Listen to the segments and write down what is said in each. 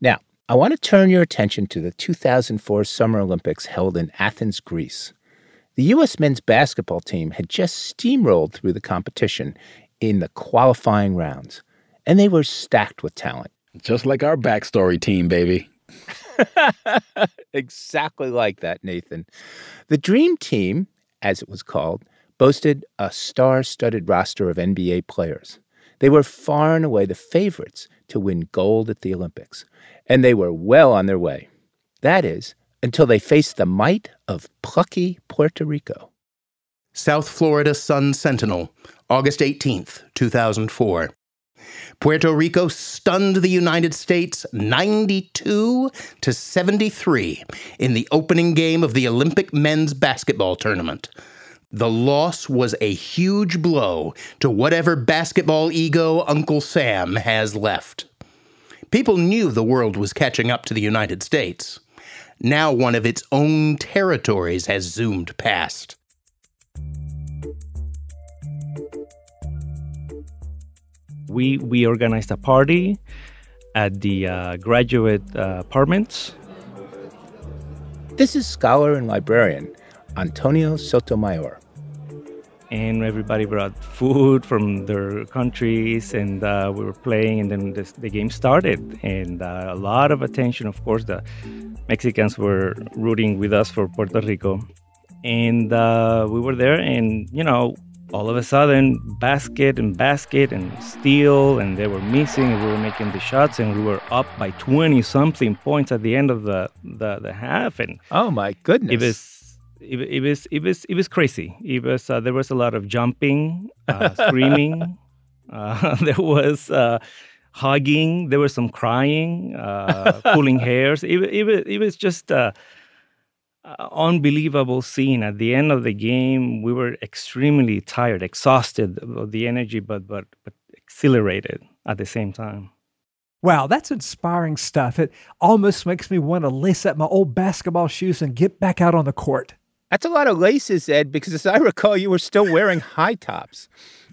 Now, I want to turn your attention to the 2004 Summer Olympics held in Athens, Greece. The U.S. men's basketball team had just steamrolled through the competition in the qualifying rounds, and they were stacked with talent. Just like our backstory team, baby. exactly like that, Nathan. The Dream Team, as it was called, boasted a star studded roster of NBA players. They were far and away the favorites to win gold at the Olympics, and they were well on their way. That is, until they faced the might of plucky Puerto Rico. South Florida Sun Sentinel, August 18th, 2004. Puerto Rico stunned the United States 92 to 73 in the opening game of the Olympic men's basketball tournament. The loss was a huge blow to whatever basketball ego Uncle Sam has left. People knew the world was catching up to the United States. Now one of its own territories has zoomed past. We, we organized a party at the uh, graduate uh, apartments. This is scholar and librarian Antonio Sotomayor. And everybody brought food from their countries, and uh, we were playing, and then this, the game started. And uh, a lot of attention, of course, the Mexicans were rooting with us for Puerto Rico. And uh, we were there, and you know, all of a sudden, basket and basket and steal, and they were missing, and we were making the shots, and we were up by 20 something points at the end of the, the, the half. And oh my goodness. It was it, it, was it was it was crazy. It was uh, there was a lot of jumping, uh, screaming. Uh, there was uh, hugging. There was some crying, uh, pulling hairs. It, it, it was just unbelievable scene. At the end of the game, we were extremely tired, exhausted of the energy, but but but exhilarated at the same time. Wow, that's inspiring stuff. It almost makes me want to lace up my old basketball shoes and get back out on the court. That's a lot of laces, Ed, because as I recall, you were still wearing high tops.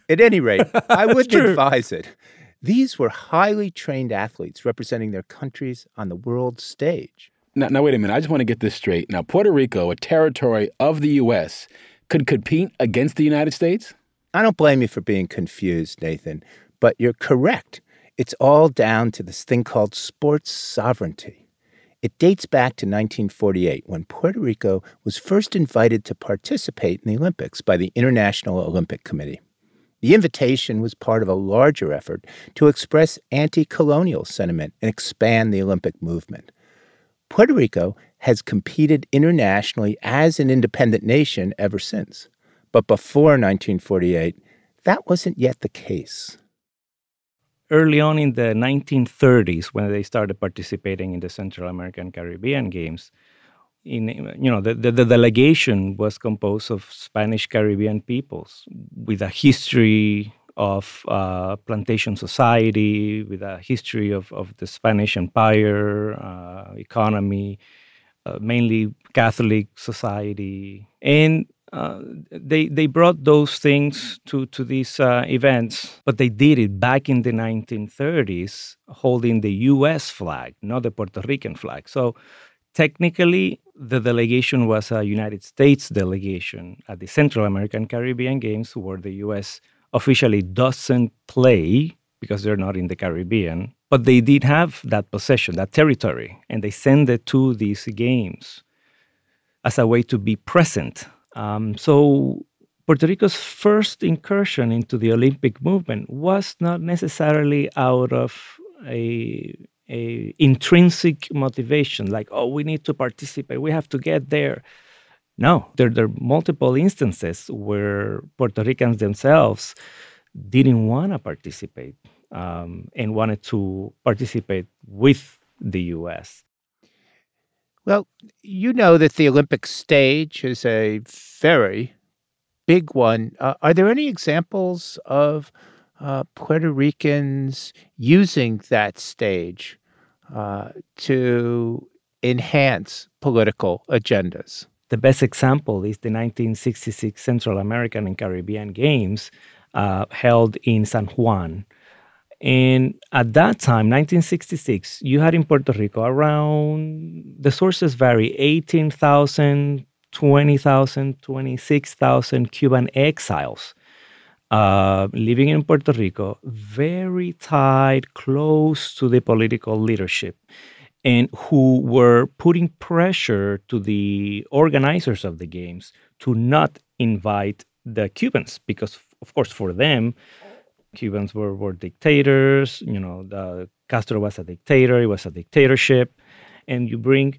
At any rate, I would advise it. These were highly trained athletes representing their countries on the world stage. Now, now, wait a minute. I just want to get this straight. Now, Puerto Rico, a territory of the U.S., could compete against the United States? I don't blame you for being confused, Nathan, but you're correct. It's all down to this thing called sports sovereignty. It dates back to 1948 when Puerto Rico was first invited to participate in the Olympics by the International Olympic Committee. The invitation was part of a larger effort to express anti colonial sentiment and expand the Olympic movement. Puerto Rico has competed internationally as an independent nation ever since. But before 1948, that wasn't yet the case early on in the 1930s when they started participating in the Central American Caribbean Games. In you know the, the, the, delegation was composed of Spanish Caribbean peoples with a history of uh, plantation society, with a history of, of the Spanish Empire uh, economy, uh, mainly Catholic society, and uh, they they brought those things to to these uh, events, but they did it back in the 1930s, holding the U.S. flag, not the Puerto Rican flag. So technically, the delegation was a United States delegation at the Central American Caribbean Games, where the U.S. officially doesn't play because they're not in the Caribbean, but they did have that possession, that territory, and they sent it to these games as a way to be present um, so Puerto Rico's first incursion into the Olympic movement was not necessarily out of a, a intrinsic motivation, like oh we need to participate, we have to get there. No, there, there are multiple instances where Puerto Ricans themselves didn't want to participate um, and wanted to participate with the U.S. Well, you know that the Olympic stage is a very big one. Uh, are there any examples of uh, Puerto Ricans using that stage uh, to enhance political agendas? The best example is the 1966 Central American and Caribbean Games uh, held in San Juan. And at that time, 1966, you had in Puerto Rico around, the sources vary, 18,000, 20,000, 26,000 Cuban exiles uh, living in Puerto Rico, very tied, close to the political leadership, and who were putting pressure to the organizers of the games to not invite the Cubans, because, of course, for them, Cubans were, were dictators. You know, the, Castro was a dictator, it was a dictatorship. And you bring,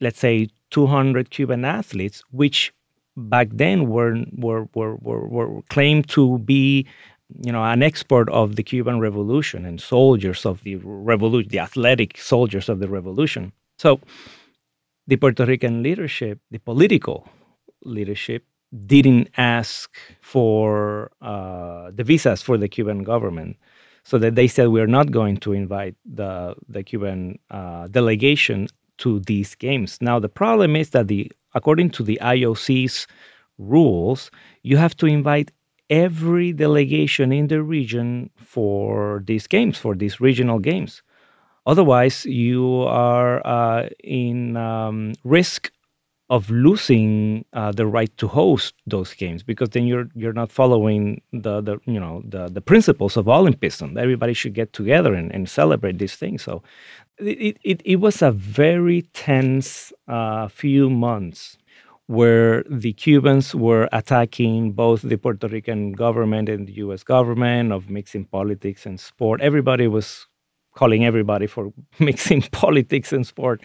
let's say, 200 Cuban athletes, which back then were, were, were, were, were claimed to be you know, an export of the Cuban Revolution and soldiers of the revolution, the athletic soldiers of the revolution. So the Puerto Rican leadership, the political leadership, didn't ask for uh, the visas for the Cuban government. So that they said we're not going to invite the the Cuban uh, delegation to these games. Now the problem is that the according to the IOC's rules, you have to invite every delegation in the region for these games, for these regional games. Otherwise, you are uh, in um, risk of losing uh, the right to host those games because then you're you're not following the, the you know the, the principles of Olympism. Everybody should get together and, and celebrate these things. So it, it, it was a very tense uh, few months where the Cubans were attacking both the Puerto Rican government and the US government of mixing politics and sport. Everybody was calling everybody for mixing politics and sport.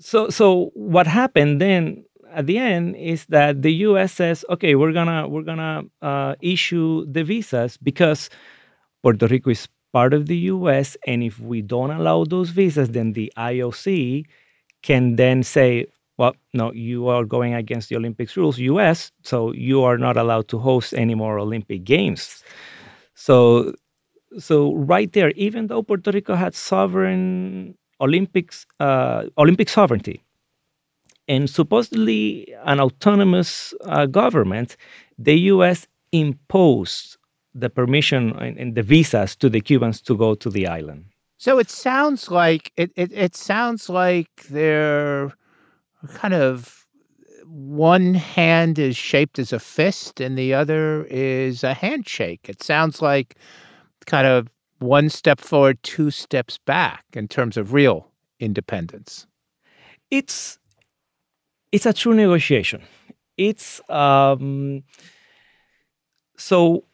So so what happened then at the end is that the US says, okay, we're gonna we're gonna uh, issue the visas because Puerto Rico is part of the US, and if we don't allow those visas, then the IOC can then say, well, no, you are going against the Olympics rules, US, so you are not allowed to host any more Olympic Games. So, so right there, even though Puerto Rico had sovereign Olympics, uh, Olympic sovereignty, and supposedly an autonomous uh, government, the U.S. imposed the permission and, and the visas to the Cubans to go to the island. So it sounds like it, it, it sounds like they're kind of one hand is shaped as a fist and the other is a handshake. It sounds like kind of one step forward, two steps back in terms of real independence. It's it's a true negotiation. It's um, so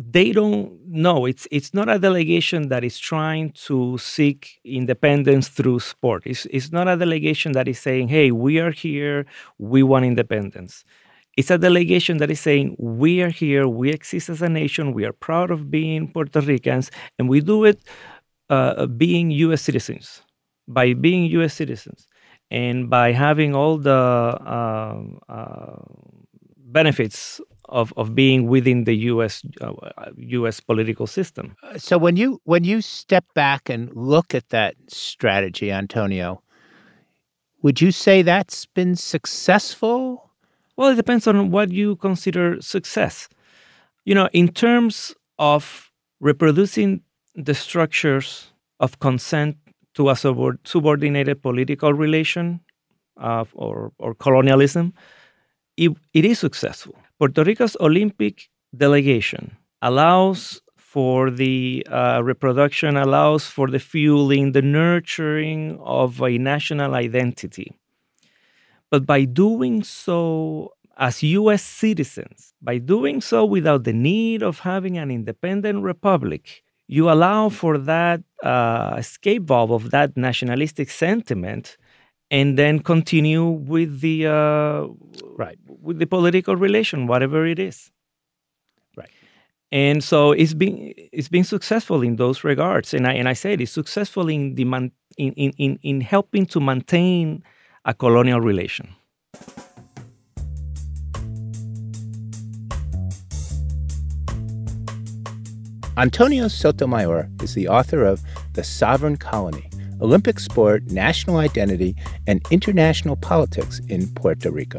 they don't know it's it's not a delegation that is trying to seek independence through sport it's, it's not a delegation that is saying hey we are here we want independence it's a delegation that is saying we are here we exist as a nation we are proud of being puerto ricans and we do it uh, being us citizens by being us citizens and by having all the uh, uh, benefits of, of being within the U.S. Uh, U.S. political system. So when you when you step back and look at that strategy, Antonio, would you say that's been successful? Well, it depends on what you consider success. You know, in terms of reproducing the structures of consent to a subordinated political relation uh, or, or colonialism, it, it is successful. Puerto Rico's Olympic delegation allows for the uh, reproduction, allows for the fueling, the nurturing of a national identity. But by doing so as US citizens, by doing so without the need of having an independent republic, you allow for that uh, escape valve of that nationalistic sentiment and then continue with the uh, right with the political relation, whatever it is. Right. And so it's been it's been successful in those regards, and I and I said it's successful in the man, in, in in helping to maintain a colonial relation. Antonio Sotomayor is the author of The Sovereign Colony Olympic Sport, National Identity, and International Politics in Puerto Rico.